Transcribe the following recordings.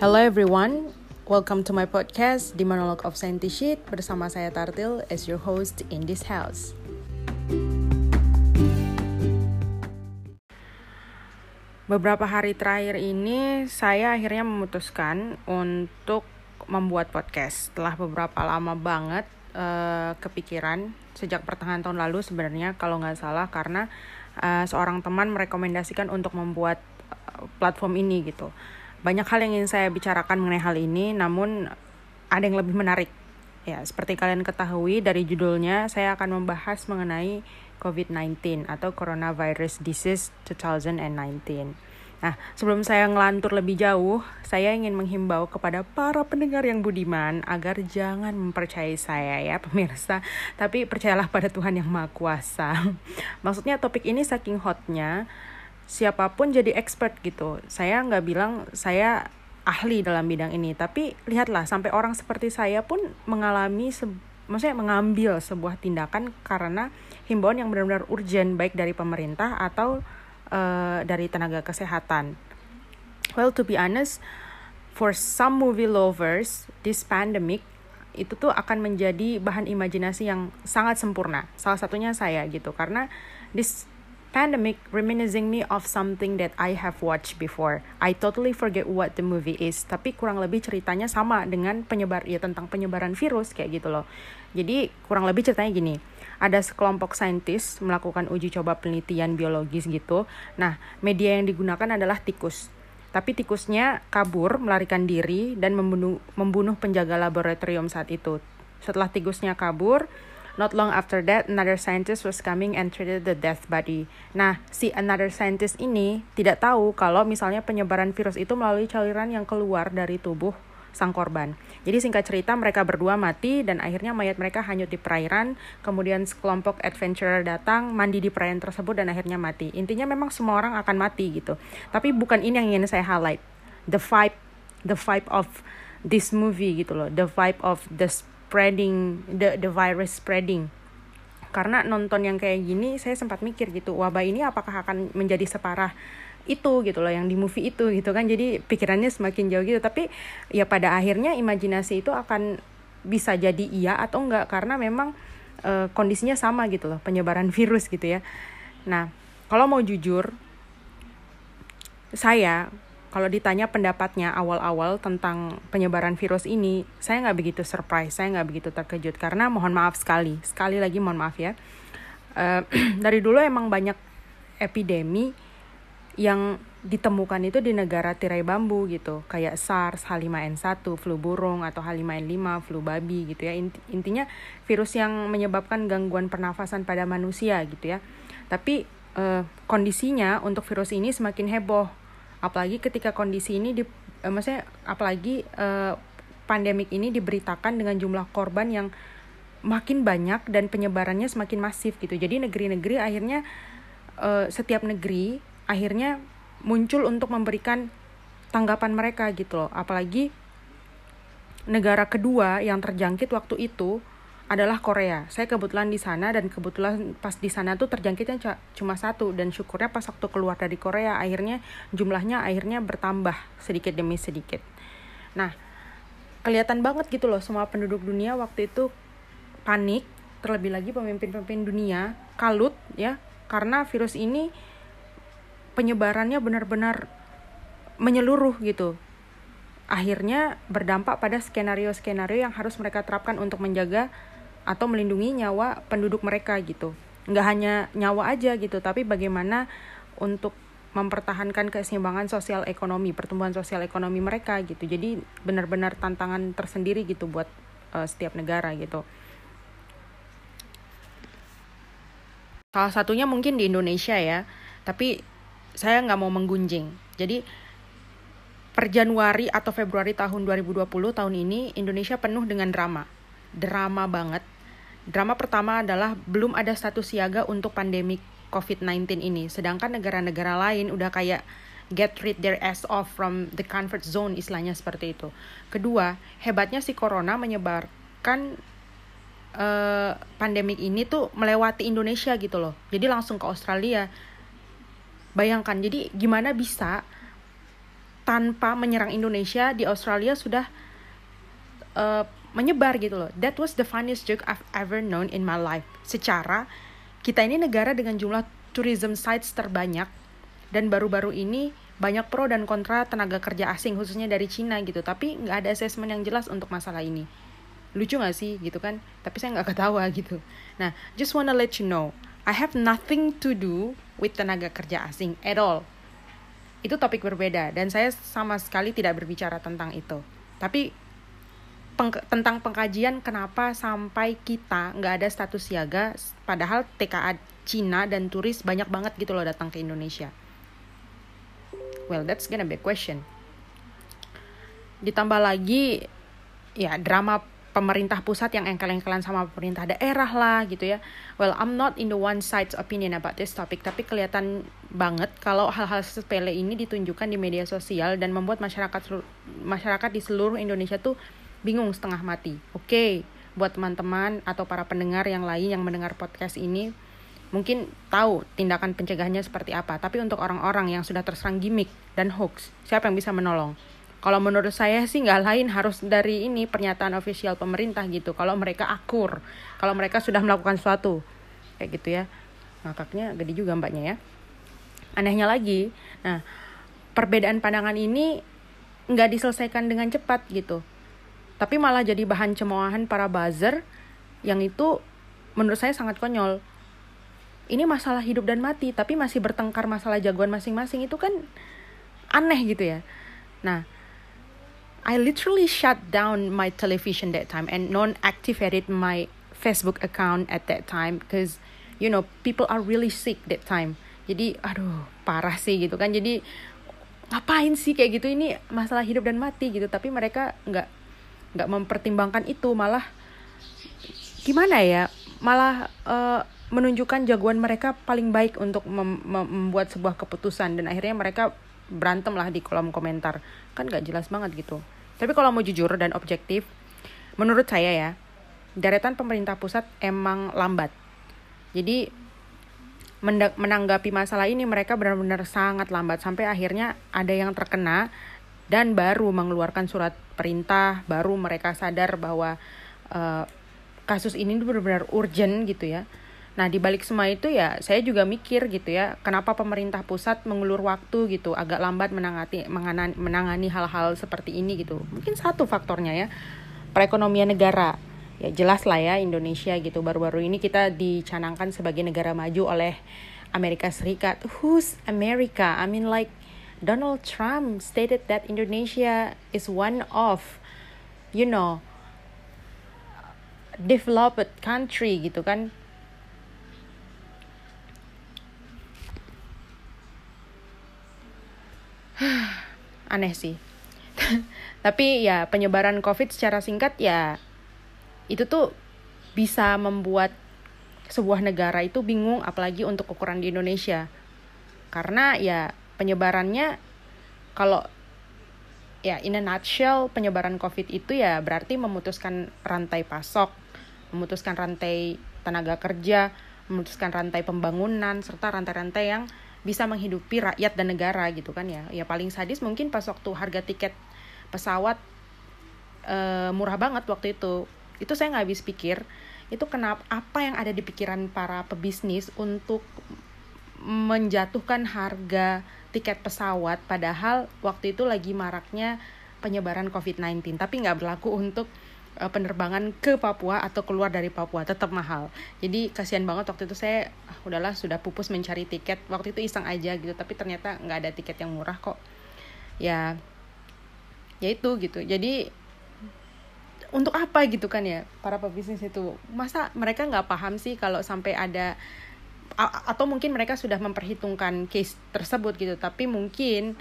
Hello everyone, welcome to my podcast The Monologue of Scientist bersama saya Tartil as your host in this house. Beberapa hari terakhir ini saya akhirnya memutuskan untuk membuat podcast. Setelah beberapa lama banget uh, kepikiran sejak pertengahan tahun lalu sebenarnya kalau nggak salah karena uh, seorang teman merekomendasikan untuk membuat uh, platform ini gitu banyak hal yang ingin saya bicarakan mengenai hal ini, namun ada yang lebih menarik. Ya, seperti kalian ketahui dari judulnya, saya akan membahas mengenai COVID-19 atau Coronavirus Disease 2019. Nah, sebelum saya ngelantur lebih jauh, saya ingin menghimbau kepada para pendengar yang budiman agar jangan mempercayai saya ya pemirsa, tapi percayalah pada Tuhan yang Maha Kuasa. Maksudnya topik ini saking hotnya, siapa pun jadi expert gitu. Saya nggak bilang saya ahli dalam bidang ini, tapi lihatlah sampai orang seperti saya pun mengalami se maksudnya mengambil sebuah tindakan karena himbauan yang benar-benar urgent baik dari pemerintah atau uh, dari tenaga kesehatan. Well, to be honest, for some movie lovers, this pandemic itu tuh akan menjadi bahan imajinasi yang sangat sempurna. Salah satunya saya gitu karena this pandemic reminiscing me of something that I have watched before. I totally forget what the movie is, tapi kurang lebih ceritanya sama dengan penyebar ya tentang penyebaran virus kayak gitu loh. Jadi kurang lebih ceritanya gini. Ada sekelompok saintis melakukan uji coba penelitian biologis gitu. Nah, media yang digunakan adalah tikus. Tapi tikusnya kabur, melarikan diri dan membunuh membunuh penjaga laboratorium saat itu. Setelah tikusnya kabur, Not long after that, another scientist was coming and treated the death body. Nah, si another scientist ini tidak tahu kalau misalnya penyebaran virus itu melalui cairan yang keluar dari tubuh sang korban. Jadi singkat cerita mereka berdua mati dan akhirnya mayat mereka hanyut di perairan. Kemudian sekelompok adventurer datang, mandi di perairan tersebut dan akhirnya mati. Intinya memang semua orang akan mati gitu. Tapi bukan ini yang ingin saya highlight. The vibe, the vibe of this movie gitu loh. The vibe of the spreading the the virus spreading. Karena nonton yang kayak gini saya sempat mikir gitu wabah ini apakah akan menjadi separah itu gitu loh yang di movie itu gitu kan. Jadi pikirannya semakin jauh gitu. Tapi ya pada akhirnya imajinasi itu akan bisa jadi iya atau enggak karena memang e, kondisinya sama gitu loh penyebaran virus gitu ya. Nah kalau mau jujur saya kalau ditanya pendapatnya awal-awal tentang penyebaran virus ini, saya nggak begitu surprise, saya nggak begitu terkejut karena mohon maaf sekali, sekali lagi mohon maaf ya. Uh, dari dulu emang banyak epidemi yang ditemukan itu di negara tirai bambu gitu, kayak SARS, H5N1, flu burung atau H5N5, flu babi gitu ya. Intinya virus yang menyebabkan gangguan pernafasan pada manusia gitu ya. Tapi uh, kondisinya untuk virus ini semakin heboh apalagi ketika kondisi ini di uh, maksudnya apalagi uh, pandemik ini diberitakan dengan jumlah korban yang makin banyak dan penyebarannya semakin masif gitu. Jadi negeri-negeri akhirnya uh, setiap negeri akhirnya muncul untuk memberikan tanggapan mereka gitu loh. Apalagi negara kedua yang terjangkit waktu itu adalah Korea. Saya kebetulan di sana dan kebetulan pas di sana tuh terjangkitnya cuma satu dan syukurnya pas waktu keluar dari Korea akhirnya jumlahnya akhirnya bertambah sedikit demi sedikit. Nah, kelihatan banget gitu loh semua penduduk dunia waktu itu panik, terlebih lagi pemimpin-pemimpin dunia kalut ya karena virus ini penyebarannya benar-benar menyeluruh gitu. Akhirnya berdampak pada skenario-skenario yang harus mereka terapkan untuk menjaga atau melindungi nyawa penduduk mereka gitu. Nggak hanya nyawa aja gitu tapi bagaimana untuk mempertahankan keseimbangan sosial ekonomi pertumbuhan sosial ekonomi mereka gitu. Jadi benar-benar tantangan tersendiri gitu buat uh, setiap negara gitu. Salah satunya mungkin di Indonesia ya tapi saya nggak mau menggunjing. Jadi per Januari atau Februari tahun 2020 tahun ini Indonesia penuh dengan drama drama banget. Drama pertama adalah belum ada status siaga untuk pandemi COVID-19 ini, sedangkan negara-negara lain udah kayak get rid their ass off from the comfort zone istilahnya seperti itu. Kedua, hebatnya si corona menyebarkan uh, pandemik ini tuh melewati Indonesia gitu loh. Jadi langsung ke Australia. Bayangkan, jadi gimana bisa tanpa menyerang Indonesia di Australia sudah uh, menyebar gitu loh. That was the funniest joke I've ever known in my life. Secara kita ini negara dengan jumlah tourism sites terbanyak dan baru-baru ini banyak pro dan kontra tenaga kerja asing khususnya dari Cina gitu. Tapi nggak ada assessment yang jelas untuk masalah ini. Lucu gak sih? Gitu kan? Tapi saya nggak ketawa gitu. Nah just wanna let you know I have nothing to do with tenaga kerja asing at all. Itu topik berbeda dan saya sama sekali tidak berbicara tentang itu. Tapi peng tentang pengkajian kenapa sampai kita nggak ada status siaga padahal TKA Cina dan turis banyak banget gitu loh datang ke Indonesia well that's gonna be a question ditambah lagi ya drama pemerintah pusat yang engkel-engkelan sama pemerintah daerah lah gitu ya. Well, I'm not in the one side's opinion about this topic, tapi kelihatan banget kalau hal-hal sepele ini ditunjukkan di media sosial dan membuat masyarakat masyarakat di seluruh Indonesia tuh bingung setengah mati. Oke, okay, buat teman-teman atau para pendengar yang lain yang mendengar podcast ini, mungkin tahu tindakan pencegahannya seperti apa. Tapi untuk orang-orang yang sudah terserang gimmick dan hoax, siapa yang bisa menolong? Kalau menurut saya sih nggak lain harus dari ini pernyataan ofisial pemerintah gitu. Kalau mereka akur, kalau mereka sudah melakukan sesuatu, kayak gitu ya. Ngakaknya gede juga mbaknya ya. Anehnya lagi, nah perbedaan pandangan ini nggak diselesaikan dengan cepat gitu. Tapi malah jadi bahan cemoohan para buzzer yang itu menurut saya sangat konyol. Ini masalah hidup dan mati tapi masih bertengkar masalah jagoan masing-masing. Itu kan aneh gitu ya. Nah I literally shut down my television that time and non-activated my Facebook account at that time because you know people are really sick that time. Jadi aduh parah sih gitu kan. Jadi ngapain sih kayak gitu? Ini masalah hidup dan mati gitu. Tapi mereka nggak nggak mempertimbangkan itu malah gimana ya malah uh, menunjukkan jagoan mereka paling baik untuk mem membuat sebuah keputusan. Dan akhirnya mereka berantem lah di kolom komentar. Kan gak jelas banget gitu. Tapi kalau mau jujur dan objektif menurut saya ya deretan pemerintah pusat emang lambat. Jadi menanggapi masalah ini mereka benar-benar sangat lambat. Sampai akhirnya ada yang terkena dan baru mengeluarkan surat perintah baru mereka sadar bahwa uh, kasus ini benar-benar urgent gitu ya Nah, di balik semua itu ya saya juga mikir gitu ya, kenapa pemerintah pusat mengulur waktu gitu, agak lambat menangani menangani hal-hal seperti ini gitu. Mungkin satu faktornya ya, perekonomian negara. Ya jelas lah ya Indonesia gitu. Baru-baru ini kita dicanangkan sebagai negara maju oleh Amerika Serikat. Who's America? I mean like Donald Trump stated that Indonesia is one of you know developed country gitu kan. Aneh sih. Tapi ya penyebaran covid secara singkat ya itu tuh bisa membuat sebuah negara itu bingung apalagi untuk ukuran di Indonesia. Karena ya penyebarannya kalau ya in a nutshell penyebaran covid itu ya berarti memutuskan rantai pasok memutuskan rantai tenaga kerja memutuskan rantai pembangunan serta rantai-rantai yang bisa menghidupi rakyat dan negara gitu kan ya. Ya paling sadis mungkin pas waktu harga tiket pesawat e, murah banget waktu itu. Itu saya nggak habis pikir itu kenapa apa yang ada di pikiran para pebisnis untuk menjatuhkan harga tiket pesawat padahal waktu itu lagi maraknya penyebaran COVID-19 tapi nggak berlaku untuk uh, penerbangan ke Papua atau keluar dari Papua tetap mahal. Jadi kasihan banget waktu itu saya ah, udahlah sudah pupus mencari tiket. Waktu itu iseng aja gitu tapi ternyata nggak ada tiket yang murah kok. Ya ya itu gitu. Jadi untuk apa gitu kan ya para pebisnis itu? Masa mereka nggak paham sih kalau sampai ada atau mungkin mereka sudah memperhitungkan case tersebut gitu. Tapi mungkin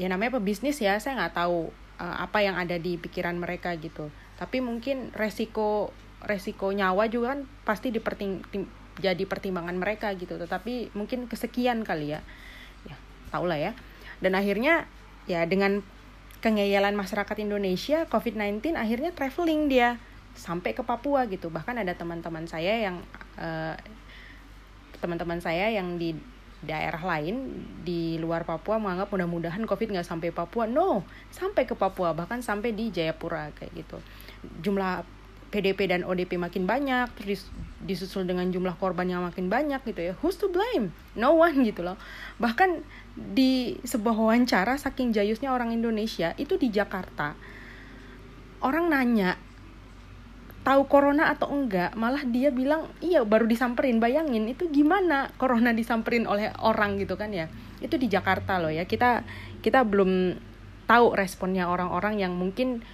ya namanya pebisnis ya saya nggak tahu uh, apa yang ada di pikiran mereka gitu. Tapi mungkin resiko resiko nyawa juga kan pasti diperting jadi pertimbangan mereka gitu. Tetapi mungkin kesekian kali ya. Ya tau lah ya. Dan akhirnya ya dengan kengeyalan masyarakat Indonesia COVID-19 akhirnya traveling dia sampai ke Papua gitu. Bahkan ada teman-teman saya yang uh, teman-teman saya yang di daerah lain di luar Papua menganggap mudah-mudahan COVID nggak sampai Papua. No, sampai ke Papua bahkan sampai di Jayapura kayak gitu. Jumlah PDP dan ODP makin banyak, terus disusul dengan jumlah korban yang makin banyak gitu ya. Who's to blame? No one gitu loh. Bahkan di sebuah wawancara saking jayusnya orang Indonesia itu di Jakarta. Orang nanya tahu corona atau enggak malah dia bilang iya baru disamperin. Bayangin itu gimana corona disamperin oleh orang gitu kan ya? Itu di Jakarta loh ya. Kita kita belum tahu responnya orang-orang yang mungkin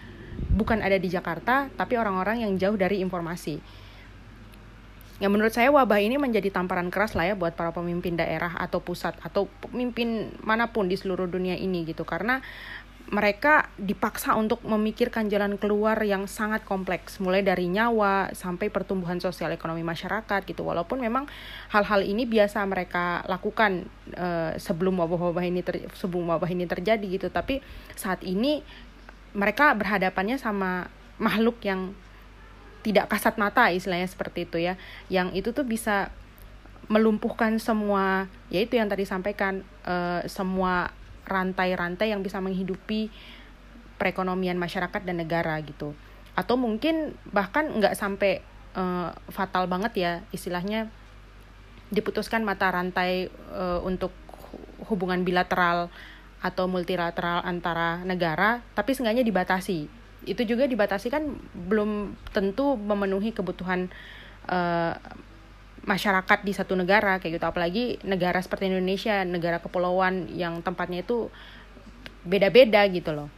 bukan ada di Jakarta tapi orang-orang yang jauh dari informasi. Ya menurut saya wabah ini menjadi tamparan keras lah ya buat para pemimpin daerah atau pusat atau pemimpin mana pun di seluruh dunia ini gitu. Karena mereka dipaksa untuk memikirkan jalan keluar yang sangat kompleks. Mulai dari nyawa sampai pertumbuhan sosial ekonomi masyarakat gitu. Walaupun memang hal-hal ini biasa mereka lakukan uh, sebelum wabah-wabah ini sebelum wabah ini terjadi gitu. Tapi saat ini mereka berhadapannya sama makhluk yang tidak kasat mata istilahnya seperti itu ya. Yang itu tuh bisa melumpuhkan semua yaitu yang tadi sampaikan uh, semua rantai-rantai yang bisa menghidupi perekonomian masyarakat dan negara gitu. Atau mungkin bahkan nggak sampai uh, fatal banget ya istilahnya diputuskan mata rantai uh, untuk hubungan bilateral atau multilateral antara negara tapi seenggaknya dibatasi. Itu juga dibatasi kan belum tentu memenuhi kebutuhan uh, masyarakat di satu negara kayak gitu. Apalagi negara seperti Indonesia negara kepulauan yang tempatnya itu beda-beda gitu loh.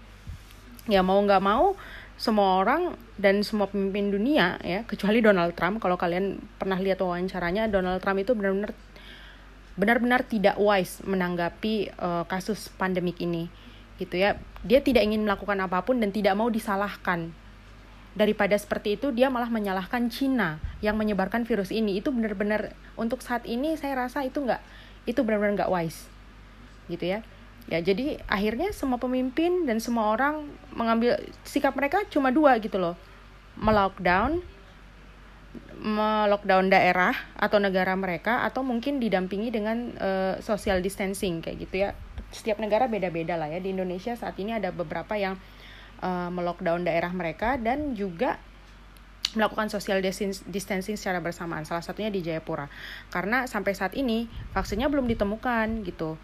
Ya mau nggak mau semua orang dan semua pemimpin dunia ya kecuali Donald Trump kalau kalian pernah lihat wawancaranya Donald Trump itu benar-benar benar-benar tidak wise menanggapi uh, kasus pandemik ini gitu ya. Dia tidak ingin melakukan apa pun dan tidak mau disalahkan daripada seperti itu dia malah menyalahkan Cina yang menyebarkan virus ini. Itu benar-benar untuk saat ini saya rasa itu nggak itu benar-benar nggak wise gitu ya. Ya jadi akhirnya semua pemimpin dan semua orang mengambil sikap mereka cuma dua gitu loh. Melockdown melockdown daerah atau negara mereka atau mungkin didampingi dengan uh, social distancing kayak gitu ya. Setiap negara beda-beda lah ya. Di Indonesia saat ini ada beberapa yang uh, melockdown daerah mereka dan juga melakukan social distancing secara bersamaan salah satunya di Jayapura. Karena sampai saat ini vaksinnya belum ditemukan gitu.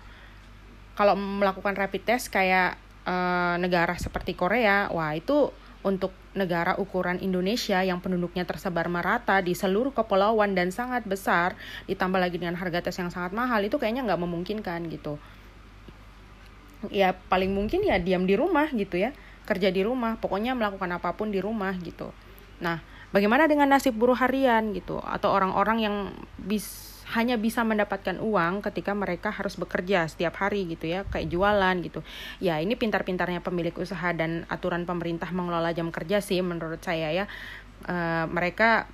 Kalau melakukan rapid test kayak uh, negara seperti Korea wah itu untuk negara ukuran Indonesia yang penduduknya tersebar merata di seluruh kepulauan dan sangat besar ditambah lagi dengan harga tes yang sangat mahal itu kayaknya nggak memungkinkan gitu. Ya paling mungkin ya diam di rumah gitu ya kerja di rumah, pokoknya melakukan apa pun di rumah gitu. Nah, bagaimana dengan nasib buruh harian gitu? Atau orang-orang yang bis hanya bisa mendapatkan uang ketika mereka harus bekerja setiap hari gitu ya kayak jualan gitu. Ya ini pintar-pintarnya pemilik usaha dan aturan pemerintah mengelola jam kerja sih menurut saya ya. Uh, mereka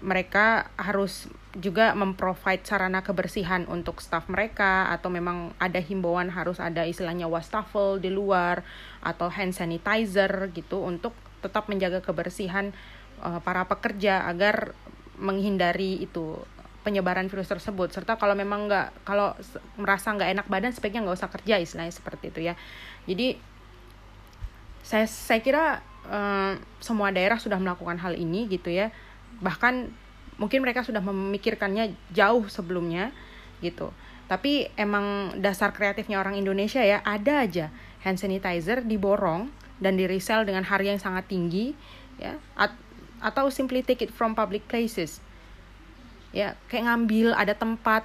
mereka harus juga memprovide sarana kebersihan untuk staff mereka atau memang ada himbauan harus ada istilahnya wastafel di luar atau hand sanitizer gitu untuk tetap menjaga kebersihan uh, para pekerja agar menghindari itu penyebaran virus tersebut. Serta kalau memang nggak kalau merasa nggak enak badan sebaiknya nggak usah kerja istilahnya seperti itu ya. Jadi saya saya kira uh, semua daerah sudah melakukan hal ini gitu ya bahkan mungkin mereka sudah memikirkannya jauh sebelumnya gitu. Tapi emang dasar kreatifnya orang Indonesia ya ada aja. Hand sanitizer diborong dan di resell dengan harga yang sangat tinggi ya. At atau simply take it from public places. Ya kayak ngambil ada tempat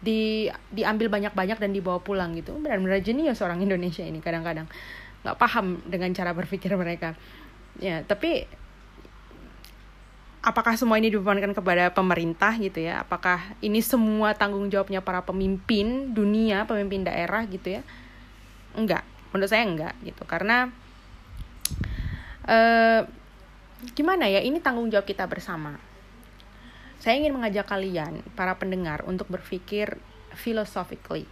di diambil banyak-banyak dan dibawa pulang gitu. Benar-benar jenius orang Indonesia ini kadang-kadang. Nggak paham dengan cara berpikir mereka. Ya tapi apakah semua ini dibebankan kepada pemerintah gitu ya? Apakah ini semua tanggung jawabnya para pemimpin dunia, pemimpin daerah gitu ya? Enggak, menurut saya enggak gitu. Karena eh, gimana ya? Ini tanggung jawab kita bersama. Saya ingin mengajak kalian, para pendengar, untuk berpikir philosophically,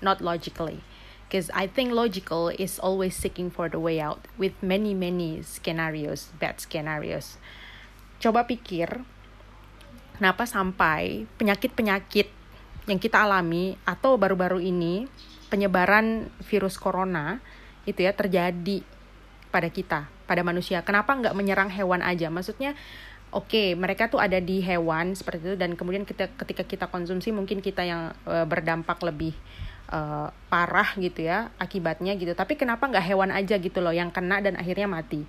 not logically. Because I think logical is always seeking for the way out with many many scenarios, bad scenarios coba pikir kenapa sampai penyakit-penyakit yang kita alami atau baru-baru ini penyebaran virus corona itu ya terjadi pada kita, pada manusia. Kenapa nggak menyerang hewan aja? Maksudnya, oke, okay, mereka tuh ada di hewan seperti itu dan kemudian kita ketika kita konsumsi mungkin kita yang uh, berdampak lebih uh, parah gitu ya akibatnya gitu. Tapi kenapa nggak hewan aja gitu loh yang kena dan akhirnya mati?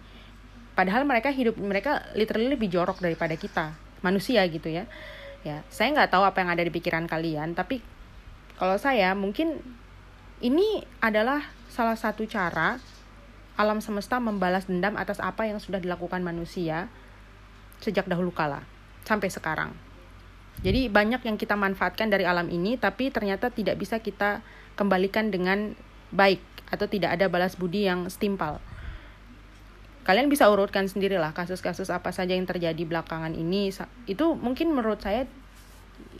Padahal mereka hidup mereka literally lebih jorok daripada kita manusia gitu ya. Ya, saya nggak tahu apa yang ada di pikiran kalian, tapi kalau saya mungkin ini adalah salah satu cara alam semesta membalas dendam atas apa yang sudah dilakukan manusia sejak dahulu kala sampai sekarang. Jadi banyak yang kita manfaatkan dari alam ini tapi ternyata tidak bisa kita kembalikan dengan baik atau tidak ada balas budi yang setimpal. Kalian bisa urutkan sendirilah kasus-kasus apa saja yang terjadi belakangan ini. Itu mungkin menurut saya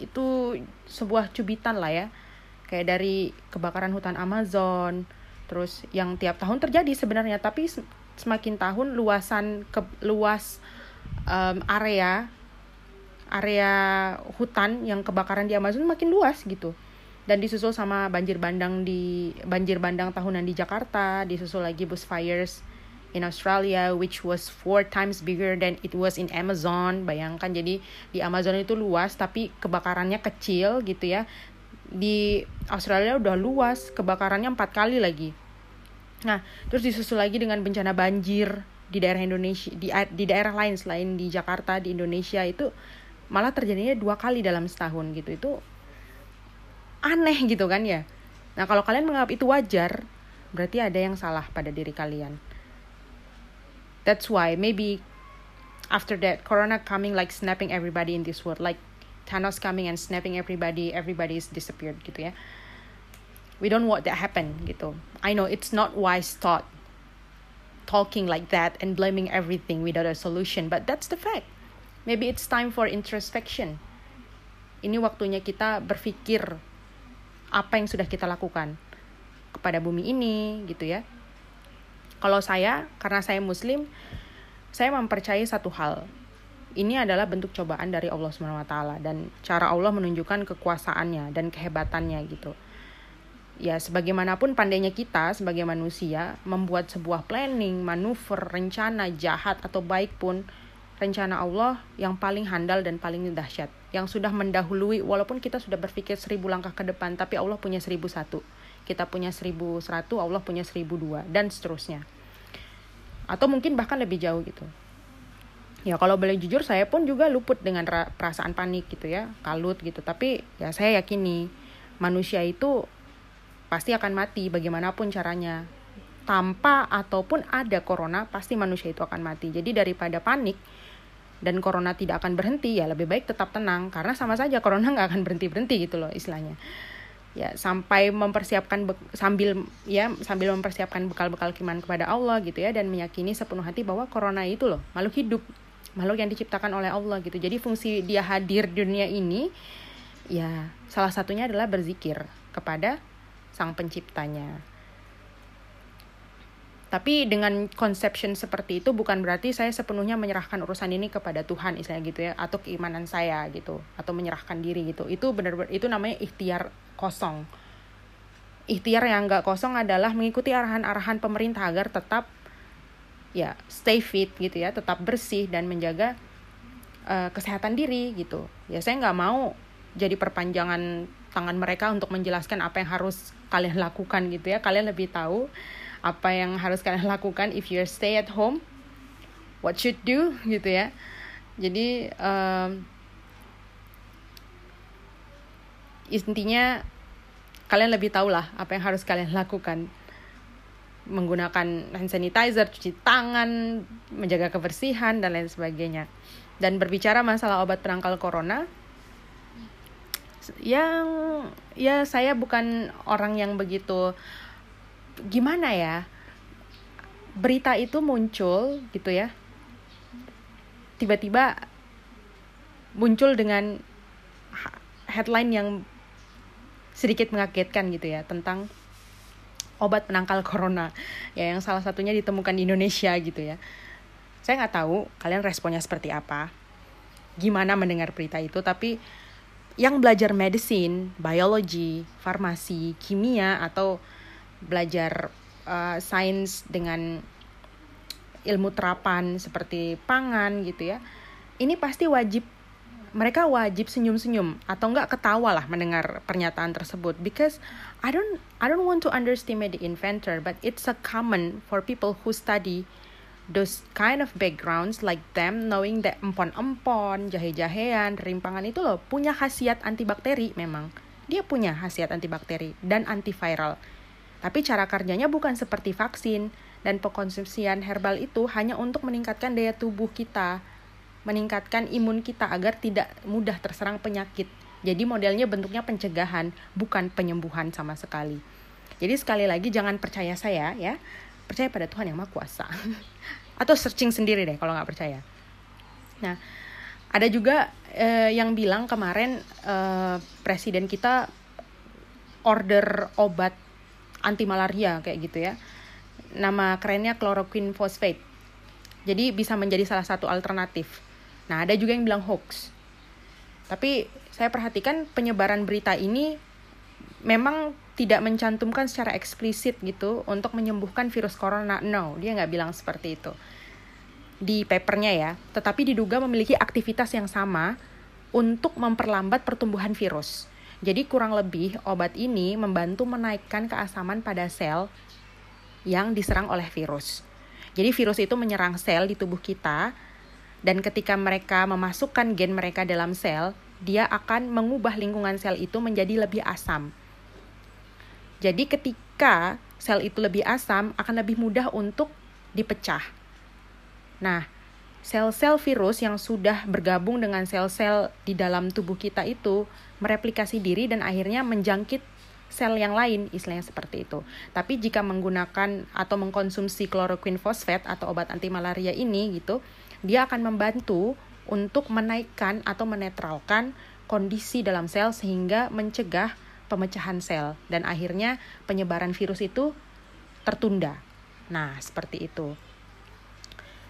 itu sebuah cubitan lah ya. Kayak dari kebakaran hutan Amazon, terus yang tiap tahun terjadi sebenarnya tapi semakin tahun luasan ke luas um, area area hutan yang kebakaran di Amazon makin luas gitu dan disusul sama banjir bandang di banjir bandang tahunan di Jakarta disusul lagi bushfires in Australia which was four times bigger than it was in Amazon. Bayangkan jadi di Amazon itu luas tapi kebakarannya kecil gitu ya. Di Australia udah luas kebakarannya empat kali lagi. Nah terus disusul lagi dengan bencana banjir di daerah Indonesia di di daerah lain selain di Jakarta di Indonesia itu malah terjadinya dua kali dalam setahun gitu. Itu aneh gitu kan ya. Nah kalau kalian menganggap itu wajar berarti ada yang salah pada diri kalian that's why maybe after that corona coming like snapping everybody in this world like Thanos coming and snapping everybody, everybody is disappeared gitu ya. We don't want that happen gitu. I know it's not wise thought talking like that and blaming everything without a solution, but that's the fact. Maybe it's time for introspection. Ini waktunya kita berpikir apa yang sudah kita lakukan kepada bumi ini gitu ya. Kalau saya karena saya muslim, saya mempercayai satu hal. Ini adalah bentuk cobaan dari Allah taala dan cara Allah menunjukkan kekuasaannya dan kehebatannya gitu. Ya, sebagaimanapun pandainya kita sebagai manusia membuat sebuah planning, manuver, rencana jahat atau baik pun rencana Allah yang paling handal dan paling dahsyat yang sudah mendahului walaupun kita sudah berpikir seribu langkah ke depan tapi Allah punya seribu satu. Kita punya seribu satu Allah punya seribu dua dan seterusnya atau mungkin bahkan lebih jauh gitu. Ya kalau boleh jujur saya pun juga luput dengan perasaan panik gitu ya kalut gitu. Tapi ya saya yakini manusia itu pasti akan mati bagaimanapun caranya. Tanpa ataupun ada corona pasti manusia itu akan mati. Jadi daripada panik dan corona tidak akan berhenti ya lebih baik tetap tenang. Karena sama saja corona nggak akan berhenti berhenti gitu loh istilahnya ya sampai mempersiapkan sambil ya sambil mempersiapkan bekal-bekal iman kepada Allah gitu ya dan meyakini sepenuh hati bahwa corona itu loh makhluk hidup makhluk yang diciptakan oleh Allah gitu. Jadi fungsi dia hadir di dunia ini ya salah satunya adalah berzikir kepada sang penciptanya. Tapi dengan conception seperti itu bukan berarti saya sepenuhnya menyerahkan urusan ini kepada Tuhan istilahnya gitu ya atau keimanan saya gitu atau menyerahkan diri gitu. Itu benar-benar itu namanya ikhtiar kosong. Ikhtiar yang nggak kosong adalah mengikuti arahan-arahan pemerintah agar tetap ya stay fit gitu ya tetap bersih dan menjaga uh, kesehatan diri gitu. Ya saya nggak mau jadi perpanjangan tangan mereka untuk menjelaskan apa yang harus kalian lakukan gitu ya. Kalian lebih tahu apa yang harus kalian lakukan if you stay at home what should do gitu ya. Jadi um, intinya kalian lebih tahu lah apa yang harus kalian lakukan menggunakan hand sanitizer, cuci tangan, menjaga kebersihan dan lain sebagainya. Dan berbicara masalah obat penangkal corona, yang ya saya bukan orang yang begitu gimana ya berita itu muncul gitu ya tiba-tiba muncul dengan headline yang sedikit mengagetkan gitu ya tentang obat penangkal corona ya yang salah satunya ditemukan di Indonesia gitu ya saya nggak tahu kalian responnya seperti apa gimana mendengar berita itu tapi yang belajar medicine, biology, farmasi, kimia atau belajar uh, sains dengan ilmu terapan seperti pangan gitu ya. Ini pasti wajib mereka wajib senyum-senyum atau enggak ketawa lah mendengar pernyataan tersebut because I don't I don't want to underestimate the inventor but it's a common for people who study those kind of backgrounds like them knowing that empon-empon, jahe-jahean, rimpangan itu loh punya khasiat antibakteri memang. Dia punya khasiat antibakteri dan antiviral. Tapi cara kerjanya bukan seperti vaksin dan pengkonsumsian herbal itu hanya untuk meningkatkan daya tubuh kita meningkatkan imun kita agar tidak mudah terserang penyakit. Jadi modelnya bentuknya pencegahan, bukan penyembuhan sama sekali. Jadi sekali lagi jangan percaya saya ya, percaya pada Tuhan yang Maha Kuasa. Atau searching sendiri deh kalau nggak percaya. Nah, ada juga eh, yang bilang kemarin eh, presiden kita order obat anti malaria kayak gitu ya. Nama kerennya chloroquine phosphate. Jadi bisa menjadi salah satu alternatif. Nah, ada juga yang bilang hoax. Tapi saya perhatikan penyebaran berita ini memang tidak mencantumkan secara eksplisit gitu untuk menyembuhkan virus corona. No, dia nggak bilang seperti itu di papernya ya. Tetapi diduga memiliki aktivitas yang sama untuk memperlambat pertumbuhan virus. Jadi kurang lebih obat ini membantu menaikkan keasaman pada sel yang diserang oleh virus. Jadi virus itu menyerang sel di tubuh kita dan ketika mereka memasukkan gen mereka dalam sel, dia akan mengubah lingkungan sel itu menjadi lebih asam. Jadi ketika sel itu lebih asam, akan lebih mudah untuk dipecah. Nah, sel-sel virus yang sudah bergabung dengan sel-sel di dalam tubuh kita itu mereplikasi diri dan akhirnya menjangkit sel yang lain, istilahnya seperti itu. Tapi jika menggunakan atau mengkonsumsi chloroquine fosfat atau obat anti malaria ini gitu, dia akan membantu untuk menaikkan atau menetralkan kondisi dalam sel sehingga mencegah pemecahan sel dan akhirnya penyebaran virus itu tertunda. Nah, seperti itu.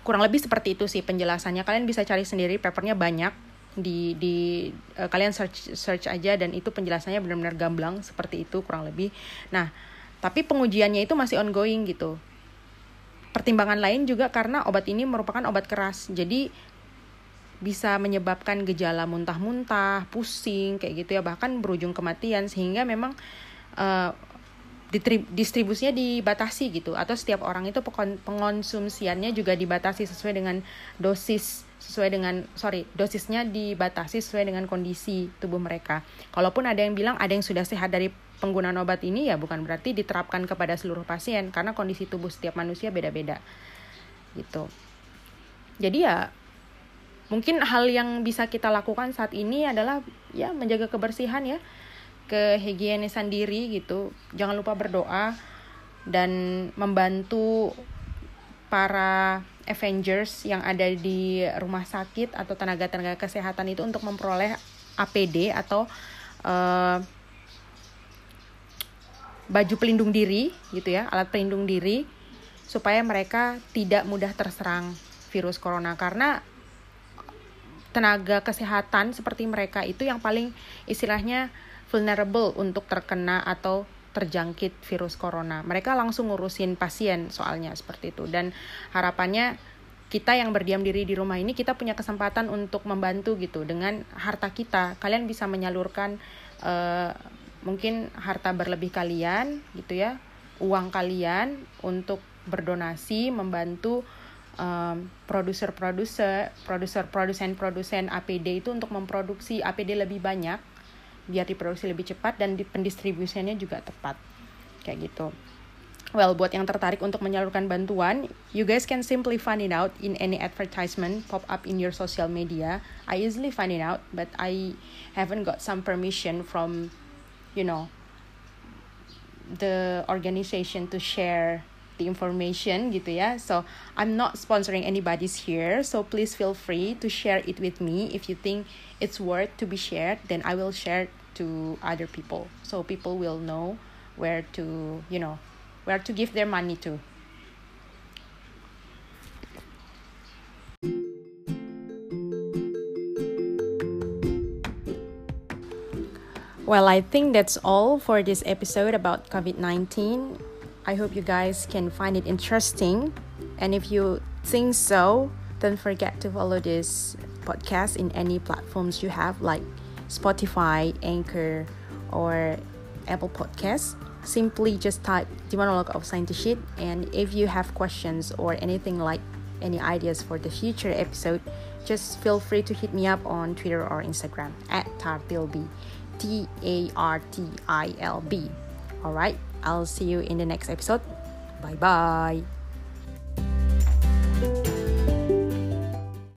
Kurang lebih seperti itu sih penjelasannya. Kalian bisa cari sendiri papernya banyak di di uh, kalian search search aja dan itu penjelasannya benar-benar gamblang seperti itu kurang lebih. Nah, tapi pengujiannya itu masih ongoing gitu pertimbangan lain juga karena obat ini merupakan obat keras. Jadi bisa menyebabkan gejala muntah-muntah, pusing kayak gitu ya, bahkan berujung kematian sehingga memang uh, distribusinya dibatasi gitu atau setiap orang itu pengonsumsiannya juga dibatasi sesuai dengan dosis sesuai dengan sorry dosisnya dibatasi sesuai dengan kondisi tubuh mereka. Kalaupun ada yang bilang ada yang sudah sehat dari penggunaan obat ini ya bukan berarti diterapkan kepada seluruh pasien karena kondisi tubuh setiap manusia beda-beda gitu. Jadi ya mungkin hal yang bisa kita lakukan saat ini adalah ya menjaga kebersihan ya kehigienisan diri gitu. Jangan lupa berdoa dan membantu para Avengers yang ada di rumah sakit atau tenaga-tenaga kesehatan itu untuk memperoleh APD atau uh, baju pelindung diri gitu ya, alat pelindung diri supaya mereka tidak mudah terserang virus corona karena tenaga kesehatan seperti mereka itu yang paling istilahnya vulnerable untuk terkena atau terjangkit virus corona. Mereka langsung ngurusin pasien soalnya seperti itu dan harapannya kita yang berdiam diri di rumah ini kita punya kesempatan untuk membantu gitu dengan harta kita. Kalian bisa menyalurkan uh, mungkin harta berlebih kalian gitu ya. Uang kalian untuk berdonasi membantu um, produser-produser produser produsen produsen APD itu untuk memproduksi APD lebih banyak biar diproduksi lebih cepat dan di pendistribusiannya juga tepat. Kayak gitu. Well, buat yang tertarik untuk menyalurkan bantuan, you guys can simply find it out in any advertisement pop up in your social media. I easily find it out, but I haven't got some permission from you know the organization to share the information gitu ya. So I'm not sponsoring anybody's here. So please feel free to share it with me if you think it's worth to be shared. Then I will share to other people. So people will know where to you know where to give their money to. Well, I think that's all for this episode about COVID 19. I hope you guys can find it interesting. And if you think so, don't forget to follow this podcast in any platforms you have, like Spotify, Anchor, or Apple Podcasts. Simply just type the monologue of scientist and if you have questions or anything like any ideas for the future episode, just feel free to hit me up on Twitter or Instagram at Tartilb, T A R T I L B. Alright, I'll see you in the next episode. Bye bye.